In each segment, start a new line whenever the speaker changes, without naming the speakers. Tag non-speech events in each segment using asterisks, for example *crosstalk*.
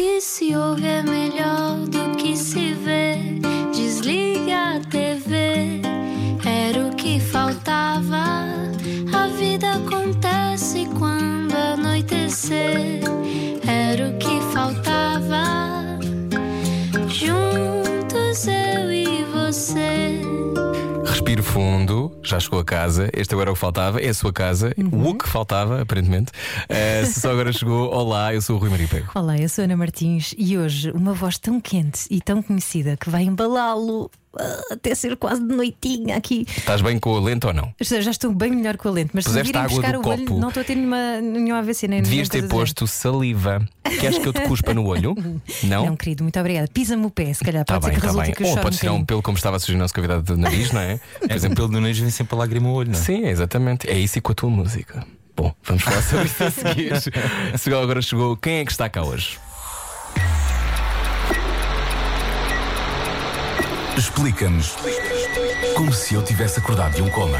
que se ouve é melhor do que se
fundo, já chegou a casa. Este agora é o que faltava, é a sua casa. O que faltava, aparentemente. Eh, se só agora chegou, olá, eu sou o Rui Maria Pego.
Olá, eu sou a Ana Martins e hoje uma voz tão quente e tão conhecida que vai embalá-lo até ser quase de noitinha aqui.
Estás bem com o lento ou não?
Já, estou bem melhor com a lente, mas se
Puseste
virem
água
buscar o olho,
copo.
não estou a ter nenhuma, nenhum AVC nem
Devias ter posto saliva. Queres que eu te cuspa no olho? *laughs* Não?
Não, querido, muito obrigada. Pisa-me o pé, se calhar.
Tá
pode
bem,
ser que
tá bem.
que
Ou pode ser um pelo como estava a surgir na nossa cavidade do nariz, não é? *laughs*
É que o pelo do nariz vem sempre a lágrima ao olho, não é?
Sim, exatamente. É isso e com a tua música. Bom, vamos falar sobre isso a *laughs* seguir. Se agora chegou, quem é que está cá hoje?
Explica-nos como se eu tivesse acordado de um coma.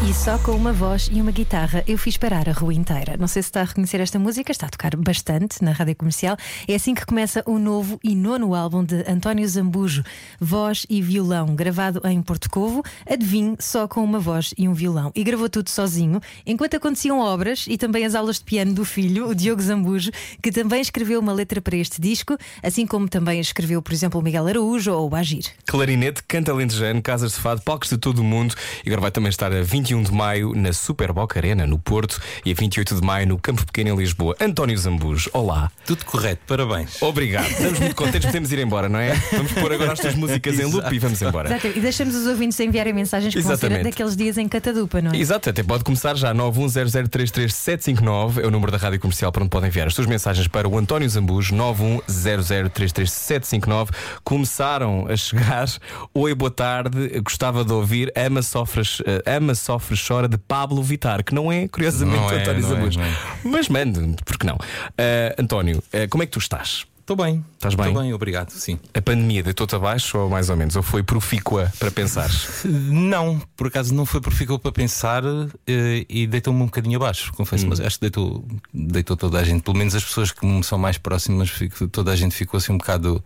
E só com uma voz e uma guitarra eu fiz parar a rua inteira. Não sei se está a reconhecer esta música, está a tocar bastante na rádio comercial. É assim que começa o novo e nono álbum de António Zambujo, Voz e Violão, gravado em Porto Covo. Adivinhe, só com uma voz e um violão. E gravou tudo sozinho, enquanto aconteciam obras e também as aulas de piano do filho, o Diogo Zambujo, que também escreveu uma letra para este disco, assim como também escreveu, por exemplo, o Miguel Araújo ou o Agir.
Clarinete, canta lentejano, casas de fado, palcos de todo o mundo. E agora vai também estar a 21 de maio na Super Boca Arena, no Porto, e a 28 de maio no Campo Pequeno, em Lisboa. António Zambujo, olá.
Tudo correto, parabéns.
Obrigado. Estamos muito contentes, podemos ir embora, não é? Vamos pôr agora as tuas músicas em loop e vamos embora.
Exato, e deixamos os ouvintes enviarem mensagens que vão
Exatamente.
ser daqueles dias em Catadupa, não é?
Exato, até pode começar já 910033759 é o número da rádio comercial para onde podem enviar as suas mensagens para o António Zambujo 910033759 começaram a chegar Oi, boa tarde, gostava de ouvir Ama Sofre, eh, Ama Sofre Chora de Pablo Vitar que não é, curiosamente,
Não é,
António
é,
Zambujo
não é.
mas mande, porque não Eh, António, eh, como é que tu estás?
Estou bem.
Estás bem?
Estou bem, obrigado, sim.
A pandemia deitou-te abaixo ou mais ou menos? Ou foi profícua para pensares?
Não, por acaso não foi ficou para pensar eh, e deitou-me um bocadinho abaixo, confesso,
Hum.
mas acho que deitou, deitou toda a gente, pelo menos as pessoas que me são mais próximas, toda a gente ficou assim um bocado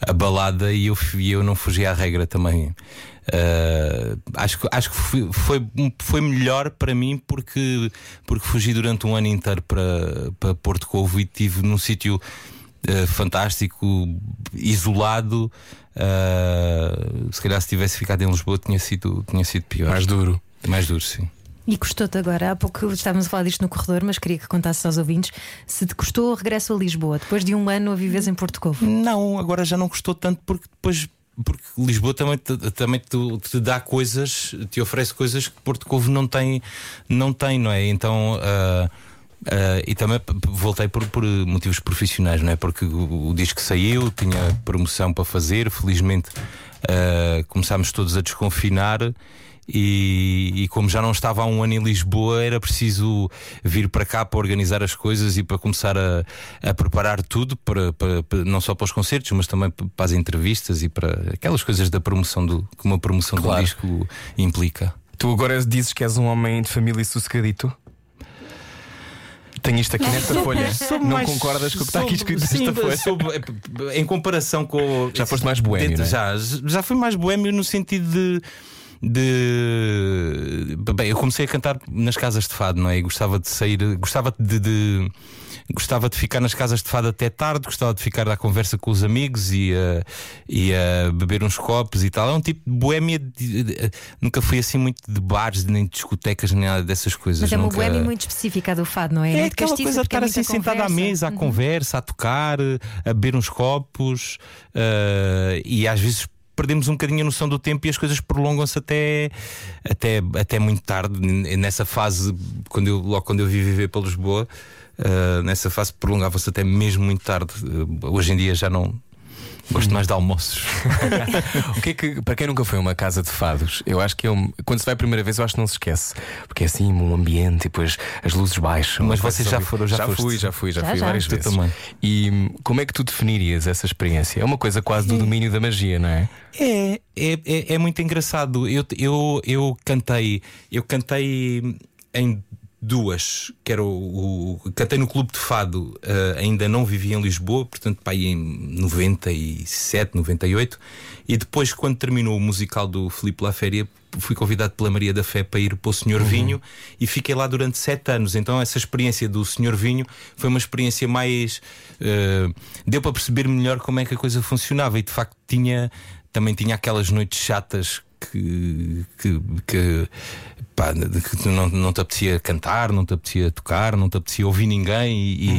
abalada e eu, e eu não fugi à regra também. Eh, acho que, acho que foi, foi, foi melhor para mim porque, porque fugi durante um ano inteiro para, para Porto Covo e estive num sítio eh, fantástico, isolado. Eh, se calhar se tivesse ficado em Lisboa tinha sido, tinha sido pior.
Mais duro.
Mais duro, sim.
E custou-te agora, há pouco estávamos a falar disto no corredor, mas queria que contasses aos ouvintes se te custou o regresso a Lisboa, depois de um ano a viveres em Porto Covo.
Não, agora já não gostou tanto porque depois. Porque Lisboa também, te, também te, te dá coisas, te oferece coisas que Porto Covo não tem, não tem, não é? Então. ah, ah, e também voltei por, por motivos profissionais, não é? Porque o, o disco saiu, tinha promoção para fazer, felizmente ah, começámos todos a desconfinar. E, e como já não estava há um ano em Lisboa, era preciso vir para cá para organizar as coisas e para começar a, a preparar tudo, para, para- para- não só para os concertos, mas também pa- para as entrevistas e para aquelas coisas da promoção do que uma promoção
Claro.
do disco implica.
Tu agora dizes que és um homem de família sossegadito? Tenho isto aqui nesta folha. *laughs* Não concordas com o que está aqui escrito
Sim,
nesta folha?
soube, em comparação com.
Já foste mais não é?
Já, já fui mais boémio no sentido de. De bem, eu comecei a cantar nas casas de fado, não é? E gostava de sair, gostava de, de- gostava de ficar nas casas de fado até tarde, gostava de ficar à conversa com os amigos e a, e a beber uns copos e tal. É um tipo de boémia. de- nunca fui assim muito de bares, nem de discotecas, nem nada dessas coisas.
Mas é uma
nunca...
boêmia muito específica do fado, não é?
É
muito
aquela
castiça,
coisa de
é
estar assim
muita
sentado à mesa, à
Uhum.
conversa, a tocar, a beber uns copos eh, e às vezes perdemos um bocadinho a noção do tempo e as coisas prolongam-se até, até, até muito tarde. Nessa fase, quando eu, logo quando eu vi viver para Lisboa, eh, nessa fase prolongava-se até mesmo muito tarde. Eh, hoje em dia já não. Gosto mais de almoços. *laughs*
O que é que, para quem nunca foi a uma casa de fados, eu acho que é um- quando se vai a primeira vez, eu acho que não se esquece. Porque é assim um ambiente e depois as luzes baixam.
Mas vocês já foram, já foste?
fui, já fui, já,
Já,
fui
já.
várias
Tu
vezes.
também.
E hum, como é que tu definirias essa experiência? É uma coisa quase do domínio da magia, não é?
É, é, é, é muito engraçado. Eu, eu, eu cantei, eu cantei em duas, que era o, o cantei no Clube de Fado, uh, ainda não vivia em Lisboa, portanto, aí em 97, 98, e depois, quando terminou o musical do Filipe La Féria, fui convidado pela Maria da Fé para ir para o Senhor uhum. Vinho e fiquei lá durante sete anos. Então, essa experiência do Senhor Vinho foi uma experiência mais. Uh, deu para perceber melhor como é que a coisa funcionava e de facto tinha. Também tinha aquelas noites chatas que, que, que, pá, que não, não te apetecia cantar, não te apetecia tocar, não te apetecia ouvir ninguém, e, uhum.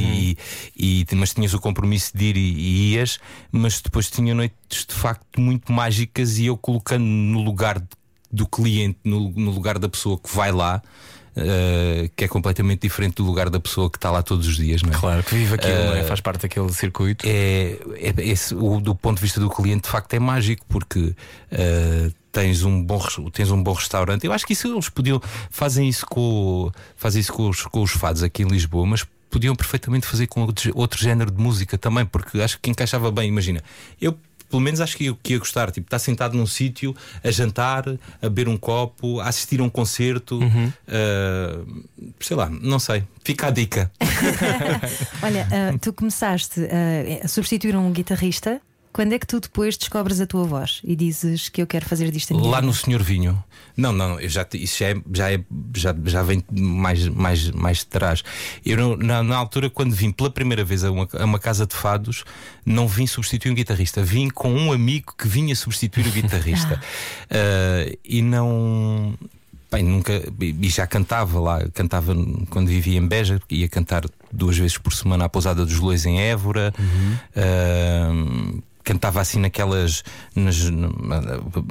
e, e, mas tinhas o compromisso de ir e, e, ias, mas depois tinha noites de facto muito mágicas e eu colocando no lugar do cliente, no, no lugar da pessoa que vai lá. Uh, que é completamente diferente do lugar da pessoa que está lá todos os dias, não é?
Claro, que vive aquilo, uh, é? faz parte daquele circuito.
É, é esse, o, do ponto de vista do cliente, de facto, é mágico, porque uh, tens um bom tens um bom restaurante. Eu acho que isso eles podiam fazem isso com fazem isso com os, com os fados aqui em Lisboa, mas podiam perfeitamente fazer com outro, outro género de música também, porque acho que encaixava bem. Imagina, eu pelo menos acho que eu que ia gostar. Tipo, estar sentado num sítio a jantar, a beber um copo, a assistir a um concerto. Uhum. Uh, sei lá, não sei. Fica a dica. *laughs*
Olha, uh, tu começaste uh, a substituir um guitarrista quando é que tu depois descobres a tua voz e dizes que eu quero fazer disto a minha
Lá
vida?
no Senhor Vinho. Não, não, eu já, isso já, é, já, é, já, já vem mais, mais, mais de trás. Eu, na, na altura, quando vim pela primeira vez a uma, a uma casa de fados, não vim substituir um guitarrista, vim com um amigo que vinha substituir o guitarrista. uh, *laughs* e não. Bem, nunca. E já cantava lá, cantava quando vivia em Beja, ia cantar duas vezes por semana à Pousada dos Lois em Évora. Uhum. Uh, cantava assim naquelas nas,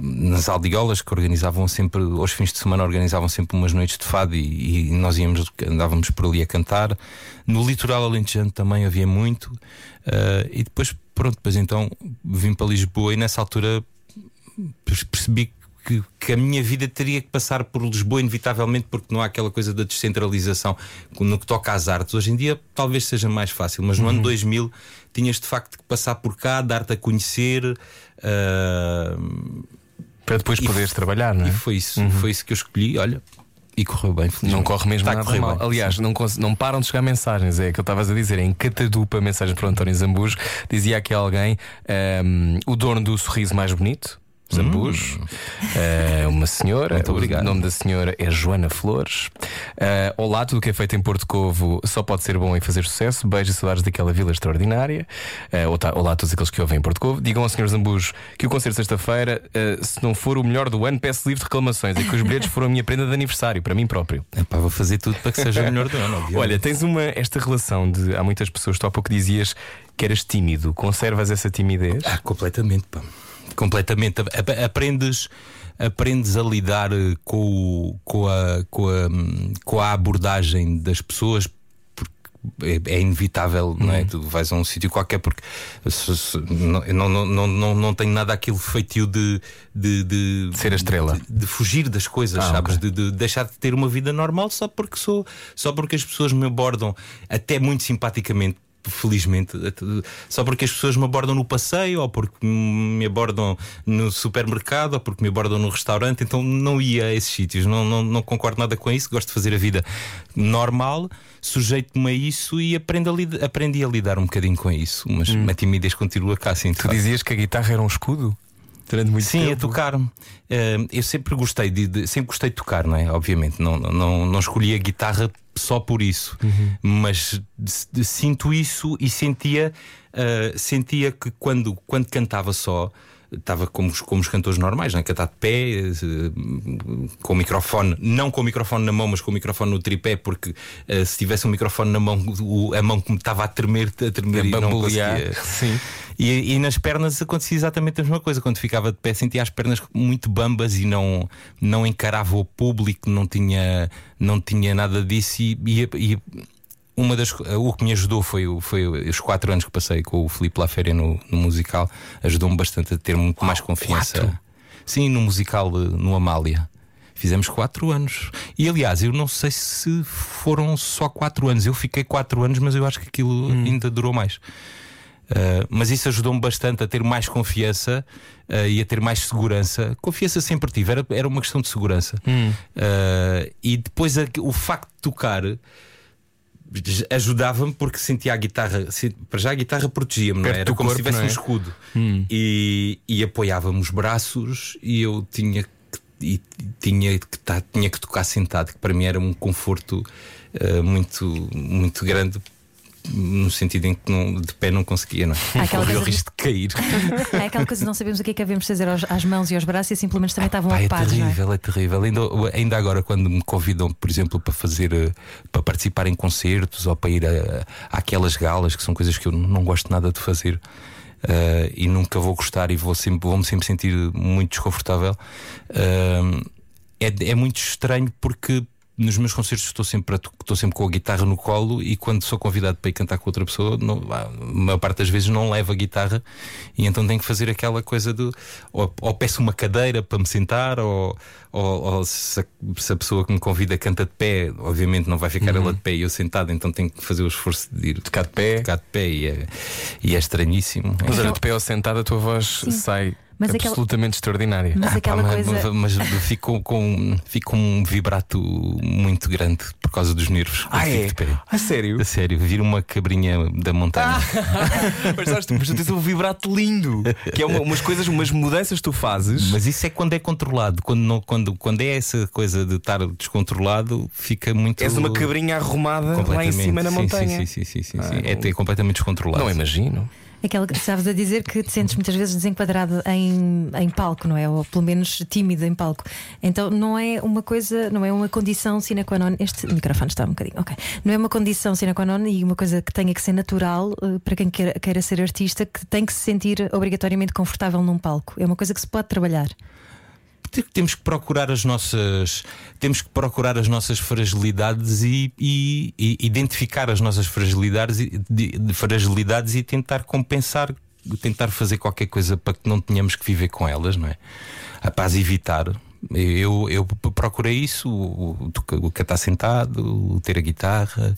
nas aldiolas que organizavam sempre aos fins de semana organizavam sempre umas noites de fado e, e nós íamos andávamos por ali a cantar no litoral alentejano também havia muito uh, e depois pronto depois então vim para Lisboa e nessa altura percebi que, que, a minha vida teria que passar por Lisboa, inevitavelmente, porque não há aquela coisa da descentralização no que toca às artes. Hoje em dia talvez seja mais fácil, mas no uhum. ano 2000 tinhas de facto que passar por cá, dar-te a conhecer. Uh...
Para depois poderes trabalhar, não é?
E foi isso, uhum. foi isso que eu escolhi. Olha, e correu bem,
Não corre mesmo Está nada mal. Bem, Aliás, não, não, param de chegar mensagens. É que eu estavas a dizer em catadupa mensagens para o António Zambujo. Dizia aqui alguém um, o dono do sorriso mais bonito. Zambujo, hum. uh, uma senhora. Muito obrigado. O nome da senhora é Joana Flores. Uh, olá, tudo o que é feito em Porto Covo só pode ser bom e fazer sucesso. Beijos e saudades daquela vila extraordinária. Uh, olá a todos aqueles que ouvem em Porto Covo. Digam ao senhor Zambujo que o concerto sexta-feira, se não for o melhor do ano, peço livre de reclamações. E que os bilhetes foram a minha prenda de aniversário, para mim próprio.
Epá, vou fazer tudo para que seja o melhor do ano. Obviamente.
Olha, tens uma, esta relação de. Há muitas pessoas, tu há pouco dizias que eras tímido. Conservas essa timidez?
Ah, completamente, pá completamente. Aprendes, aprendes a lidar eh, com, com, a, com, a, com a abordagem das pessoas é, é, inevitável, não é? Uhum. Tu vais a um sítio qualquer porque não, não, não, não, não tenho nada aquele feitio de, de,
ser a estrela,
de, fugir das coisas, ah, sabes? De, deixar de ter uma vida normal só porque sou, só porque as pessoas me abordam até muito simpaticamente felizmente, só porque as pessoas me abordam no passeio, ou porque me abordam no supermercado, ou porque me abordam no restaurante, então não ia a esses sítios, não, não, não concordo nada com isso, gosto de fazer a vida normal, sujeito-me a isso e aprendo a aprendi a lidar um bocadinho com isso, mas hum. a timidez continua cá assim.
Tu dizias que a guitarra era um escudo?
Durante muito Sim, tempo. a tocar. Uh, eu sempre gostei de, de, sempre gostei de tocar, não é? Obviamente, não, não, não escolhi a guitarra só por isso, uhum. mas de, sinto isso e sentia, uh, sentia que quando, quando cantava só estava como, como os cantores normais, né? cantar de pé, eh, com o microfone, não com o microfone na mão, mas com o microfone no tripé, porque uh, se tivesse um microfone na mão, a mão que me estava a tremer, a tremer e não conseguia.
Sim.
E, e, nas pernas acontecia exatamente a mesma coisa. Quando ficava de pé, sentia as pernas muito bambas e não, não encarava o público, não tinha, não tinha nada disso. E, e, e uma das o que me ajudou foi, foi os quatro anos que passei com o Filipe Laféria no, no musical, ajudou-me bastante a ter muito mais confiança. Quatro? Sim, no musical no Amália. Fizemos quatro anos. E aliás, eu não sei se foram só quatro anos. Eu fiquei quatro anos, mas eu acho que aquilo hum. ainda durou mais. Uh, mas isso ajudou-me bastante a ter mais confiança uh, e a ter mais segurança. Confiança sempre tive, era, era uma questão de segurança.
Hum.
Uh, e depois a, o facto de tocar ajudava-me porque sentia a guitarra, para já a guitarra protegia-me, não é? era como corpo, se tivesse é? um escudo
hum.
e, e apoiava-me os braços e eu tinha que, e, tinha, que, tinha que tocar sentado, que para mim era um conforto uh, muito, muito grande no sentido em que não, de pé não conseguia, não é?
Aquela
o risco de cair.
É aquela coisa de não sabemos o que é que devemos fazer aos, às mãos e aos braços e simplesmente também estavam
ah,
ocupados.
É terrível,
é?
é terrível. Ainda, ainda agora, quando me convidam, por exemplo, para fazer eh, para participar em concertos ou para ir a, a aquelas galas, que são coisas que eu não gosto nada de fazer. Uh, e nunca vou gostar e vou sempre, vou-me sempre sentir muito desconfortável. Uh, é, é muito estranho porque nos meus concertos estou sempre, estou sempre com a guitarra no colo e quando sou convidado para ir cantar com outra pessoa, não, a maior parte das vezes não levo a guitarra e então tenho que fazer aquela coisa do ou, ou peço uma cadeira para me sentar, ou, ou, ou se, a, se, a, pessoa que me convida canta de pé, obviamente não vai ficar uhum. ela de pé e eu sentado, então tenho que fazer o esforço de ir
tocar de pé,
tocar de pé e, é, e é estranhíssimo.
Mas olha, de pé ou sentado, a tua voz Sim. sai mas absolutamente aquela... extraordinária.
Mas ah, aquela
pá,
coisa.
Mas, mas fico, com, fico com um vibrato muito grande por causa dos nervos.
Ah, é? Ah, sério?
A sério, vir uma cabrinha da montanha.
Ah, *laughs* mas, sabes, mas tu tens um vibrato lindo, que é uma, umas coisas, umas mudanças que tu fazes.
Mas isso é quando é controlado. Quando, não, quando, quando é essa coisa de estar descontrolado, fica muito.
És uma cabrinha arrumada lá em cima na
sim,
montanha.
Sim, sim, sim, sim, sim, sim. É, é completamente descontrolado.
Não imagino.
Aquela que estavas a dizer que te sentes muitas vezes desenquadrado em, em palco, não é? Ou pelo menos tímido em palco. Então não é uma coisa, não é uma condição sine qua non. Este microfone está um bocadinho, ok. Não é uma condição sine qua non e uma coisa que tenha que ser natural uh, para quem queira, queira ser artista, que tem que se sentir obrigatoriamente confortável num palco. É uma coisa que se pode trabalhar
temos que procurar as nossas temos que procurar as nossas fragilidades e, e, e identificar as nossas fragilidades e, de, de fragilidades e tentar compensar tentar fazer qualquer coisa para que não tenhamos que viver com elas não é? A paz evitar. Eu, eu procurei isso, o, o, o cantar sentado, o ter a guitarra,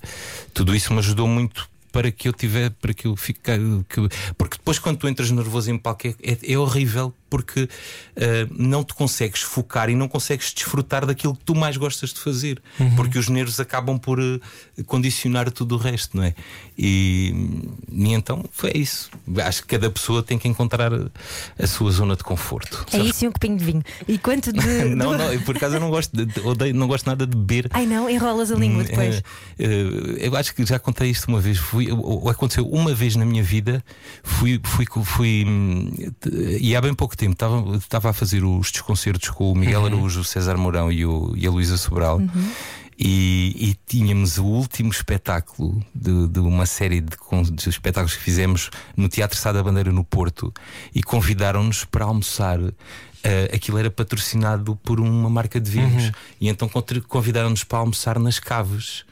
tudo isso me ajudou muito para que eu tiver, para que eu fique. Que, porque depois, quando tu entras nervoso em palco, é, é, é horrível porque uh, não te consegues focar e não consegues desfrutar daquilo que tu mais gostas de fazer, uhum. porque os nervos acabam por uh, condicionar tudo o resto, não é? E, e, então foi isso. Acho que cada pessoa tem que encontrar a sua zona de conforto.
É isso e um copinho de vinho. E quanto de. *laughs*
não, não, por acaso eu não gosto, de, odeio, não gosto nada de beber.
Ai não, enrolas a língua hum, depois.
Uh, eu acho que já contei isto uma vez. Fui, aconteceu uma vez na minha vida, fui, fui, fui, hum, e há bem pouco tempo estava, estava a fazer os desconcertos com o Miguel uhum. Araújo, o César Mourão e, o, e a Luísa Sobral. Uhum. E, e, tínhamos o último espetáculo de, de uma série de, de, espetáculos que fizemos no Teatro Sá da Bandeira no Porto e convidaram-nos para almoçar. Uh, aquilo era patrocinado por uma marca de vinhos uhum. e então convidaram-nos para almoçar nas caves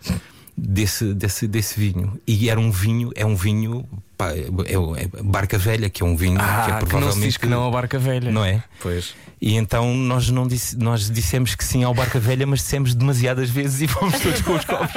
desse, desse, desse vinho. E era um vinho, é um vinho pá, é, é, Barca Velha, que é um vinho
ah,
que é provavelmente.
Que não se diz que não a Barca Velha.
Não é?
Pois.
E então nós não disse, nós dissemos que sim ao Barca Velha, mas dissemos demasiadas vezes e fomos todos com os copos.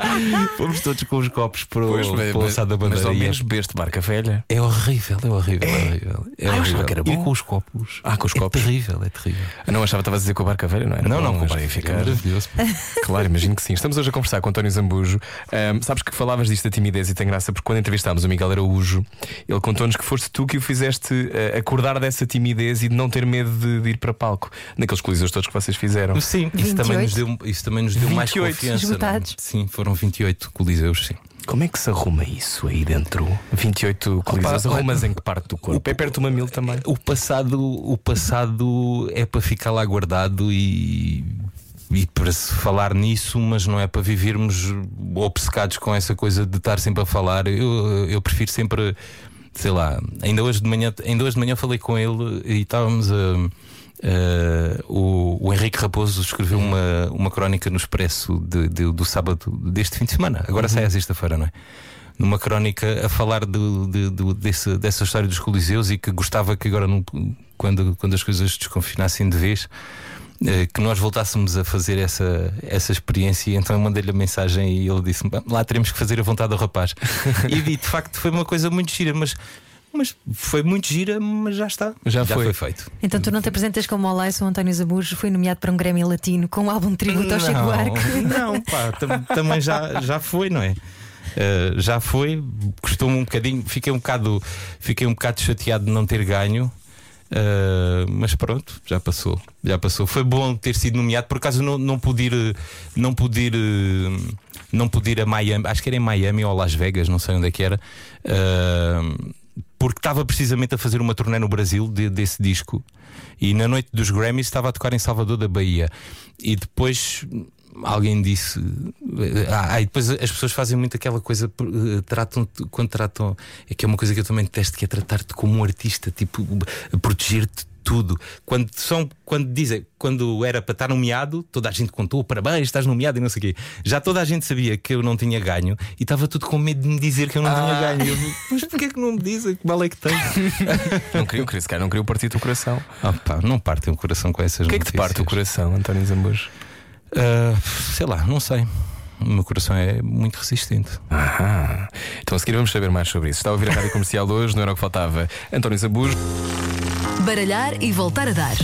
*laughs* fomos todos com os copos para, o, para o da Bandeira.
Mas ao menos bebeste Barca Velha.
É horrível, é horrível, é, horrível. É
ah,
horrível.
Que era bom.
E com os copos.
Ah, com os
é
copos.
É terrível, é terrível.
Eu não achava que estavas a dizer com a Barca Velha, não era?
Não,
bom,
não, com
o.
Maravilhoso. *laughs*
claro, imagino que sim. Estamos hoje a conversar com António Zambujo. Um, sabes que falavas disto da timidez e tem graça, porque quando entrevistámos o Miguel Araújo, ele contou-nos que foste tu que o fizeste uh, acordar dessa timidez e de não ter medo de, de ir para palco naqueles coliseus todos que vocês fizeram.
Sim, isso também nos deu, isso também nos deu mais confiança. É? Sim, foram 28 coliseus, sim.
Como é que se arruma isso aí dentro? 28 coliseus. Arrumas em que parte do corpo? O, é perto do mamilo também?
O passado, o passado é para ficar lá guardado e e para se falar nisso, mas não é para vivermos obcecados com essa coisa de estar sempre a falar. Eu, eu prefiro sempre, sei lá, ainda hoje de manhã, ainda hoje de manhã falei com ele e estávamos a Uh, o, o, Henrique Raposo escreveu uhum. uma, uma crónica no Expresso de, de, do sábado deste fim de semana, agora uhum. sai a sexta-feira, não é? Numa crónica a falar de, de, desse, dessa história dos Coliseus e que gostava que agora, quando, quando as coisas desconfinassem de vez, que nós voltássemos a fazer essa, essa experiência. Então eu mandei-lhe a mensagem e ele disse: Lá teremos que fazer a vontade do rapaz. e de facto foi uma coisa muito gira, mas. Mas foi muito gira, mas já está.
Já, já foi.
foi. feito.
Então tu não te apresentas como o o António Zambujo foi nomeado para um Grammy Latino com um álbum de tributo ao Chico Buarque.
Não, pá, também já, já foi, não é? Uh, já foi, custou-me um bocadinho, fiquei um bocado, fiquei um bocado chateado de não ter ganho. Uh, mas pronto, já passou. Já passou. Foi bom ter sido nomeado. Por acaso não, não pude ir, não pude ir, não pude ir a Miami, acho que era em Miami ou Las Vegas, não sei onde é que era. Uh, porque estava precisamente a fazer uma turnê no Brasil de, desse disco e na noite dos Grammys estava a tocar em Salvador da Bahia e depois alguém disse. Ah, e depois as pessoas fazem muito aquela coisa, eh, tratam quando tratam. É que é uma coisa que eu também detesto, que é tratar-te como um artista, tipo, proteger-te tudo. Quando são, quando dizem, quando era para estar nomeado, toda a gente contou, parabéns, estás nomeado e não sei o quê. Já toda a gente sabia que eu não tinha ganho e estava tudo com medo de me dizer que eu não ah. tinha ganho. Eu, mas porquê que não me dizem que vale é que tem? *laughs*
não queriam, se calhar não queriam partir o coração.
Ah, pá, não partem o coração com essas
O que é que te parte o coração, António Zambujo?
Uh, sei lá, não sei. O meu coração é muito resistente.
Ah, então a seguir vamos saber mais sobre isso. Está a ouvir a rádio comercial hoje, não era o que faltava. António Zambujo.
Baralhar e voltar a dar.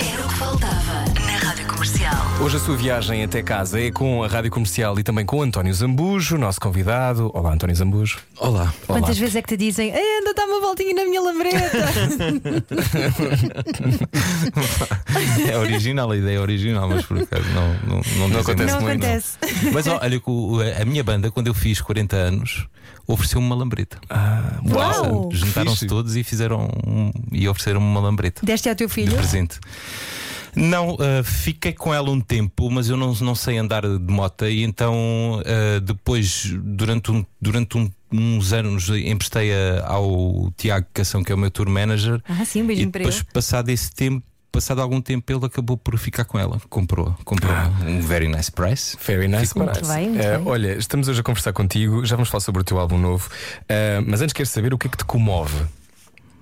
Era o que faltava na rádio comercial.
Hoje a sua viagem até casa é com a rádio comercial e também com António Zambujo, nosso convidado. Olá, António Zambujo.
Olá.
Quantas
Olá.
vezes é que te dizem uma voltinha na minha lambreta? *laughs*
é original, a ideia é original, mas por acaso não, não, não,
não acontece
não
muito.
Acontece.
Mas olha, a minha banda, quando eu fiz 40 anos, ofereceu-me uma lambreta.
Ah, uau!
Juntaram-se todos e fizeram um, e ofereceram-me uma lambreta.
Deste ao teu filho?
De presente. Não, uh, fiquei com ela um tempo, mas eu não, não sei andar de moto e então uh, depois, durante, um, durante um, uns anos, emprestei ao Tiago Cação, que é o meu tour manager.
Ah, sim, um beijinho
e depois, passado esse tempo, passado algum tempo, ele acabou por ficar com ela. Comprou, comprou ah. um very nice price.
Very nice
price. Muito bem, muito
uh. Olha, estamos hoje a conversar contigo, já vamos falar sobre o teu álbum novo, uh, mas antes quero saber o que é que te comove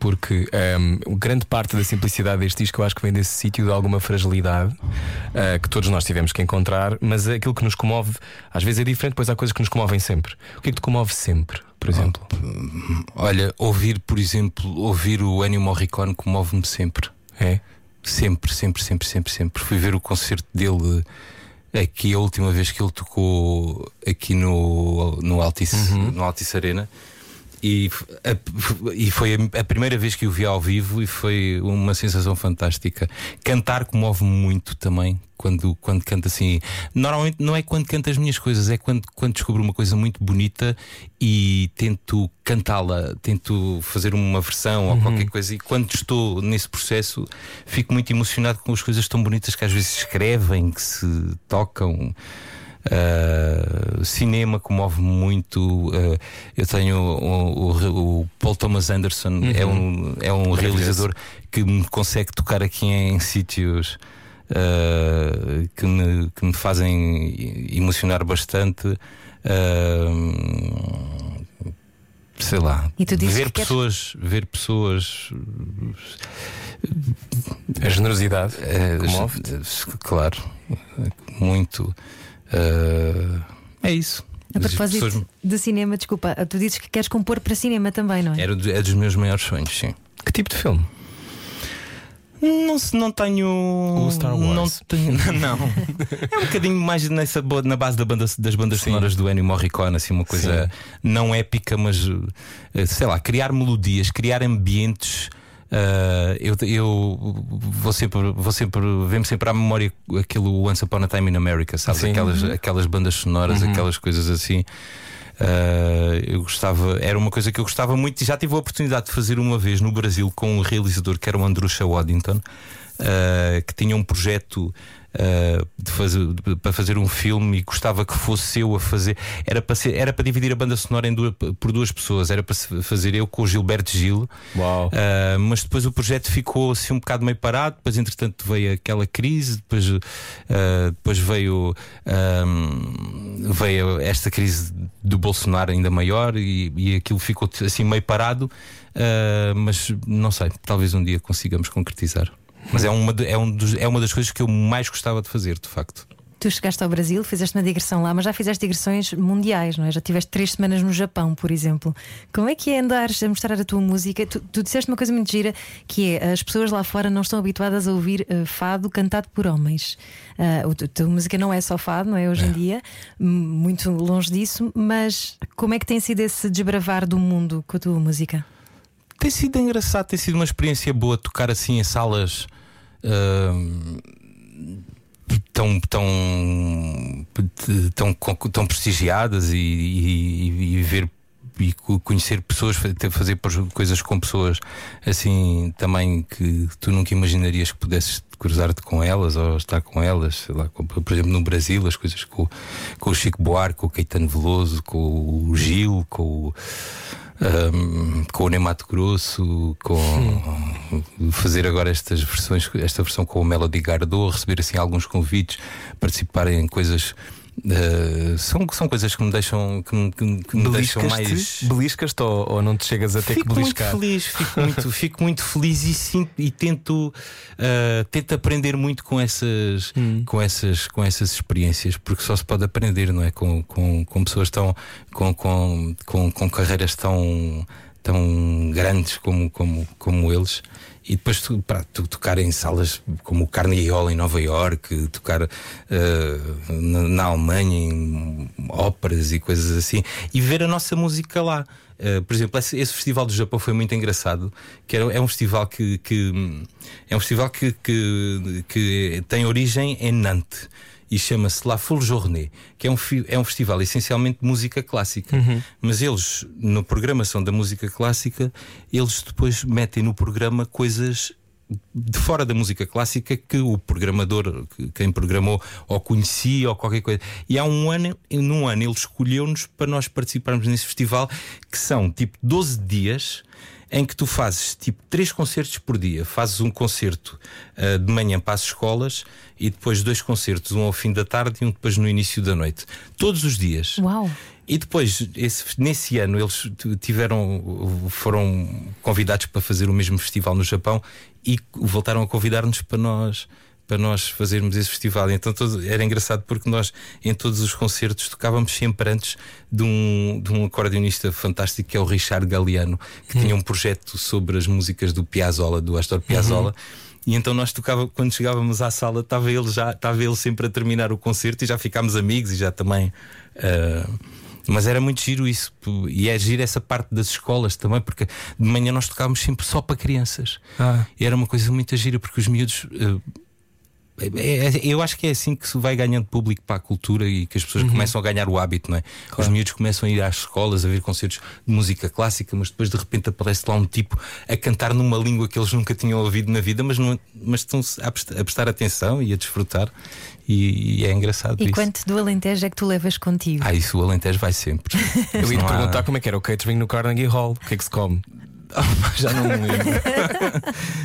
porque um, grande parte da simplicidade deste disco eu acho que vem desse sítio de alguma fragilidade uh, que todos nós tivemos que encontrar, mas aquilo que nos comove às vezes é diferente, pois há coisas que nos comovem sempre. O que é que te comove sempre, por exemplo?
Olha, ouvir, por exemplo, ouvir o Ennio Morricone comove-me sempre.
É?
Sempre, sempre, sempre, sempre, sempre. Fui ver o concerto dele aqui a última vez que ele tocou aqui no, no Altice, uhum. no Altice Arena. E, a, e foi a, a, primeira vez que o vi ao vivo e foi uma sensação fantástica. Cantar comove-me muito também. Quando, quando canto assim, normalmente não é quando canto as minhas coisas, é quando, quando descubro uma coisa muito bonita e tento cantá-la, tento fazer uma versão uhum. ou qualquer coisa. E quando estou nesse processo, fico muito emocionado com as coisas tão bonitas que às vezes se escrevem, que se tocam. Uh, cinema comove-me muito. Uh, eu tenho o, o, o, Paul Thomas Anderson, uhum. é um, é um realizador que me consegue tocar aqui em, em sítios. Uh, que, me, que me fazem emocionar bastante. sei lá, ver pessoas, queres... ver pessoas.
A generosidade
é, comove Claro, muito. Uh, é isso.
A propósito pessoas... de cinema, desculpa, tu dizes que queres compor para cinema também, não é?
Era, é dos meus maiores sonhos, sim.
Que tipo de filme?
Não, não tenho.
O Star Wars.
Não, tenho, não. *laughs* é um bocadinho mais nessa, na base da banda, das bandas Sim. sonoras do Ennio Morricone, assim, uma coisa Sim. não épica, mas eh, sei lá, criar melodias, criar ambientes Uh, eu, eu vou sempre, vou sempre vem-me sempre à memória aquilo Once Upon a Time in America, sabes? Aquelas, uhum. aquelas bandas sonoras, uhum. aquelas coisas assim. Uh, eu gostava, era uma coisa que eu gostava muito e já tive a oportunidade de fazer uma vez no Brasil com um realizador que era o Andrusha Waddington, uh, que tinha um projeto uh, fazer, para fazer um filme e gostava que fosse eu a fazer. Era para, ser, era para dividir a banda sonora em duas, por duas pessoas. Era para fazer eu com o Gilberto Gil. Uh, mas depois o projeto ficou assim um bocado meio parado. Depois, entretanto, veio aquela crise. Depois, uh, depois veio, um, veio esta crise do Bolsonaro ainda maior e, e aquilo ficou assim meio parado. Uh, mas não sei, talvez um dia consigamos concretizar. Mas é uma, de- é, um dos- é uma das coisas que eu mais gostava de fazer, de facto.
Tu chegaste ao Brasil, fizeste uma digressão lá, mas já fizeste digressões mundiais, não é? Já tiveste três semanas no Japão, por exemplo. Como é que é andares a mostrar a tua música? Tu, tu disseste uma coisa muito gira que é as pessoas lá fora não estão habituadas a ouvir eh, fado cantado por homens. O- a tua música não é só fado, não é? Hoje em dia, muito longe disso, mas como é que tem sido esse desbravar do mundo com a tua música?
Tem sido engraçado, tem sido uma experiência boa tocar assim em salas ahm, tão, tão, tão, tão prestigiadas e, e- e ver e co- conhecer pessoas, fazer coisas com pessoas assim também que tu nunca imaginarias que pudesses cruzar-te com elas ou estar com elas, lá, por exemplo no Brasil, as coisas com, com o Chico Buarque, com o Caetano Veloso, com o Gil, com o um, com o Ney Mato Grosso, com fazer agora estas versões, esta versão com o Melody Gardot, receber assim alguns convites, participar em coisas. Uh, são, são coisas que me deixam que me, que, que me deixam mais
Beliscas-te ou, ou não te chegas a ter que
Fico muito
beliscar?
feliz, fico muito, *laughs* fico muito feliz e, sinto, e tento, uh, tento aprender muito com essas,
Hum.
com, essas, com essas experiências, porque só se pode aprender, não é? Com, com, com pessoas tão com, com, com, com carreiras tão, tão grandes como, como, como eles. E depois tu, pá, tu tocar em salas como o Carnegie Hall em Nova York, tocar uh, na, na Alemanha em óperas e coisas assim, e ver a nossa música lá. Uh, por exemplo, esse, esse festival do Japão foi muito engraçado. Que era, é um festival que, que é um festival que, que, que tem origem em Nantes e chama-se La Full Journée, que é um, é um festival essencialmente de música clássica. Mas eles, na programação da música clássica, eles depois metem no programa coisas de fora da música clássica que o programador, que- quem programou, ou conhecia ou qualquer coisa. E há um ano, num ano, ele escolheu-nos para nós participarmos nesse festival, que são tipo 12 dias em que tu fazes tipo três concertos por dia. Fazes um concerto ah, de manhã para as escolas e depois dois concertos, um ao fim da tarde e um depois no início da noite. Todos os dias.
Uau!
E depois, esse- nesse ano, eles tiveram, foram convidados para fazer o mesmo festival no Japão e voltaram a convidar-nos para nós para nós fazermos esse festival. Então todo- era engraçado porque nós, em todos os concertos, tocávamos sempre antes de um, de um acordeonista fantástico que é o Richard Galliano, que tinha um projeto sobre as músicas do Piazzolla, do Astor Piazzolla. E então nós tocava, quando chegávamos à sala, estava ele já, estava ele sempre a terminar o concerto e já ficámos amigos e já também. ah, mas era muito giro isso, e é giro essa parte das escolas também, porque de manhã nós tocávamos sempre só para crianças.
Ah.
E era uma coisa muito gira, porque os miúdos. é- eu acho que é assim que se vai ganhando público para a cultura e que as pessoas começam a ganhar o hábito, não é? Os miúdos começam a ir às escolas a ver concertos de música clássica, mas depois de repente aparece lá um tipo a cantar numa língua que eles nunca tinham ouvido na vida, mas, não, mas estão a, prest- a prestar atenção e a desfrutar, e, e é engraçado
E
isso.
quanto do Alentejo é que tu levas contigo?
Ah, isso o Alentejo vai sempre. *laughs*
Eu ia te
Não há-
perguntar como é que era o catering no Carnegie Hall. O que é que se come? *laughs*
Já não me lembro.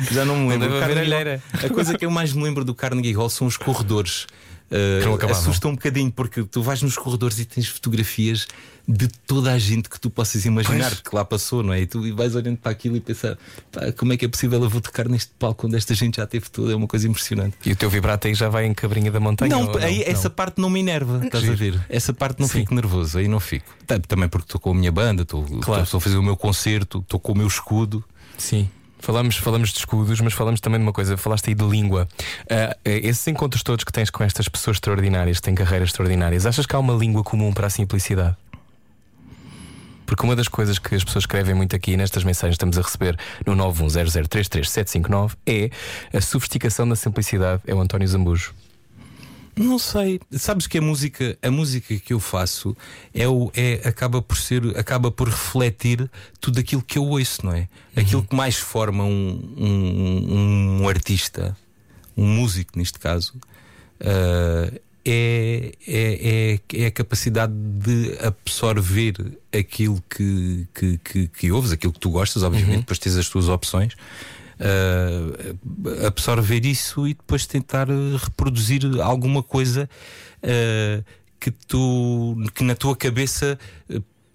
*laughs* Já não me lembro.
deve
O
haver
Carnegie
alheira.
Hall- a coisa que eu mais me lembro do Carnegie Hall são os corredores. Uh,
não
assusta um bocadinho porque tu vais nos corredores e tens fotografias de toda a gente que tu possas imaginar
Pois.
que lá passou, não é? E tu vais olhando para aquilo e pensar "Pá, como é que é possível eu vou tocar neste palco quando esta gente já teve tudo? É uma coisa impressionante.
E o teu vibrato aí já vai em Cabrinha da Montanha?
Não, aí essa parte não me enerva, estás a ver? Essa parte não
Sim.
fico nervoso, aí não fico. Também porque estou com a minha banda, estou
Claro.
estou a fazer o meu concerto, estou com o meu escudo.
Sim. Falamos, falamos de escudos, mas falamos também de uma coisa, falaste aí de língua. Ah, esses encontros todos que tens com estas pessoas extraordinárias, que têm carreiras extraordinárias, achas que há uma língua comum para a simplicidade? Porque uma das coisas que as pessoas escrevem muito aqui nestas mensagens que estamos a receber no 910033759 é a sofisticação da simplicidade. É o António Zambujo.
Não sei. Sabes que a música, a música que eu faço é o, é, acaba por ser, acaba por refletir tudo aquilo que eu ouço, não é? Aquilo que mais forma um, um, um artista, um músico neste caso, ah, é, é, é, é a capacidade de absorver aquilo que, que, que, que ouves, aquilo que tu gostas, obviamente, depois tens as tuas opções. Ah, absorver isso e depois tentar eh, reproduzir alguma coisa ah, que tu que na tua cabeça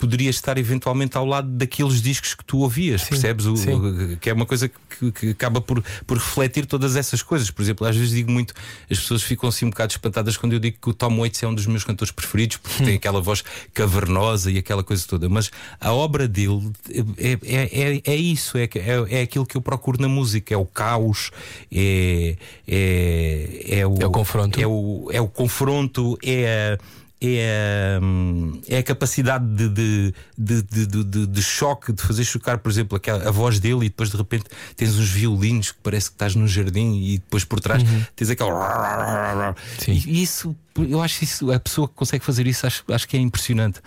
poderia estar eventualmente ao lado daqueles discos que tu ouvias,
Sim,
percebes? O,
sim.
que é uma coisa que, que acaba por, por refletir todas essas coisas. Por exemplo, às vezes digo muito, as pessoas ficam assim um bocado espantadas quando eu digo que o Tom Waits é um dos meus cantores preferidos, porque tem aquela voz cavernosa e aquela coisa toda. Mas a obra dele é, é, é, é isso, é, é, é aquilo que eu procuro na música, é o caos, é, é, é, o,
É o confronto.
é o, é o confronto, é a. É a, é a capacidade de, de, de, de, choque, de fazer chocar, por exemplo, aquela, a voz dele, e depois de repente tens uns violinos que parece que estás num jardim, e depois por trás tens aquela.
Sim.
E, isso, eu acho isso, a pessoa que consegue fazer isso, acho, acho que é impressionante.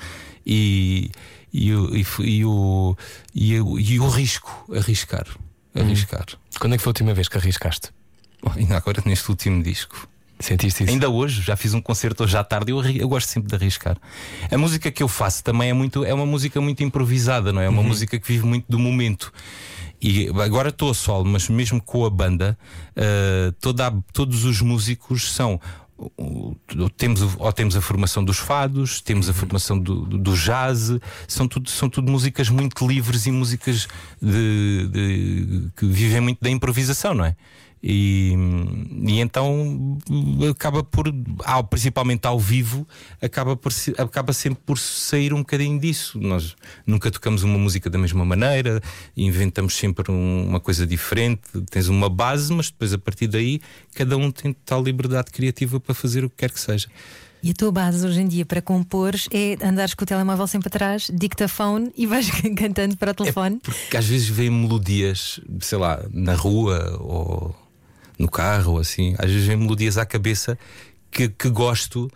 E, e, o, e, e, o, e, o, e o risco, arriscar. Arriscar.
Quando é que foi a última vez que arriscaste?
Bom, Ainda agora neste último disco.
Sentiste isso?
Ainda hoje, já fiz um concerto hoje à tarde eu, eu gosto sempre de arriscar. A música que eu faço também é muito é uma música muito improvisada, não é? É uma música que vive muito do momento. E agora estou a solo, mas mesmo com a banda, eh, toda a- todos os músicos são. Temos, ou temos a formação dos fados, temos a formação do, do- do jazz, são tudo, são tudo músicas muito livres e músicas de- de- que vivem muito da improvisação, não é? E, e então acaba por, ao, principalmente ao vivo, acaba, por, acaba sempre por sair um bocadinho disso. Nós nunca tocamos uma música da mesma maneira, inventamos sempre um- uma coisa diferente. Tens uma base, mas depois a partir daí cada um tem tal liberdade criativa para fazer o que quer que seja.
E a tua base hoje em dia para compor é andares com o telemóvel sempre atrás, dictafone e vais *laughs* cantando para o telefone.
Porque às vezes vêm melodias, sei lá, na rua ou no carro ou assim, às vezes vêm melodias à cabeça que, que gosto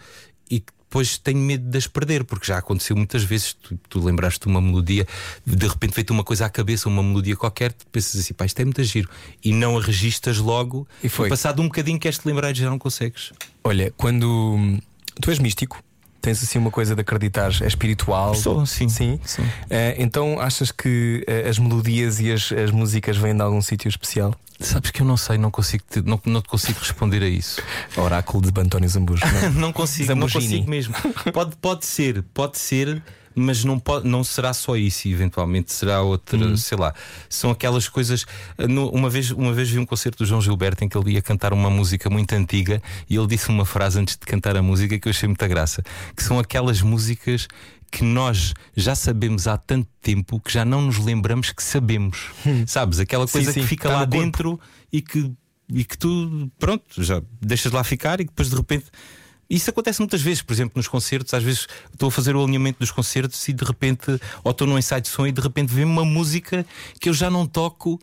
e que depois tenho medo de as perder, porque já aconteceu muitas vezes. Tu, tu lembraste uma melodia, de repente veio-te uma coisa à cabeça, uma melodia qualquer, tu pensas assim, pá, isto é muito giro, e não a registas logo,
E foi.
passado um bocadinho queres-te lembrar e já não consegues.
Olha, quando hum, tu és místico, tens assim uma coisa de acreditar, é espiritual.
Sou, sim.
Sim.
Sim.
Eh, então achas que eh, as melodias e as, as músicas vêm de algum sítio especial?
Sabes que eu não sei, não consigo, te- não, não te consigo responder a isso. *laughs*
Oráculo de António Zambujo. não é? *laughs*
não consigo, não
Zambugini.
consigo mesmo. Pode, pode ser, pode ser, mas não, pode, não será só isso, eventualmente será outra, sei lá. São aquelas coisas. uma, vez, uma vez vi um concerto do João Gilberto em que ele ia cantar uma música muito antiga e ele disse uma frase antes de cantar a música que eu achei muita graça: que são aquelas músicas que nós já sabemos há tanto tempo que já não nos lembramos que sabemos. Sabes? Aquela
Sim,
coisa
sim,
que fica
está
lá dentro e que, e que tu, pronto, já deixas lá ficar e depois de repente. Isso acontece muitas vezes, por exemplo, nos concertos. Às vezes estou a fazer o alinhamento dos concertos e de repente, ou estou num ensaio de som e de repente vem uma música que eu já não toco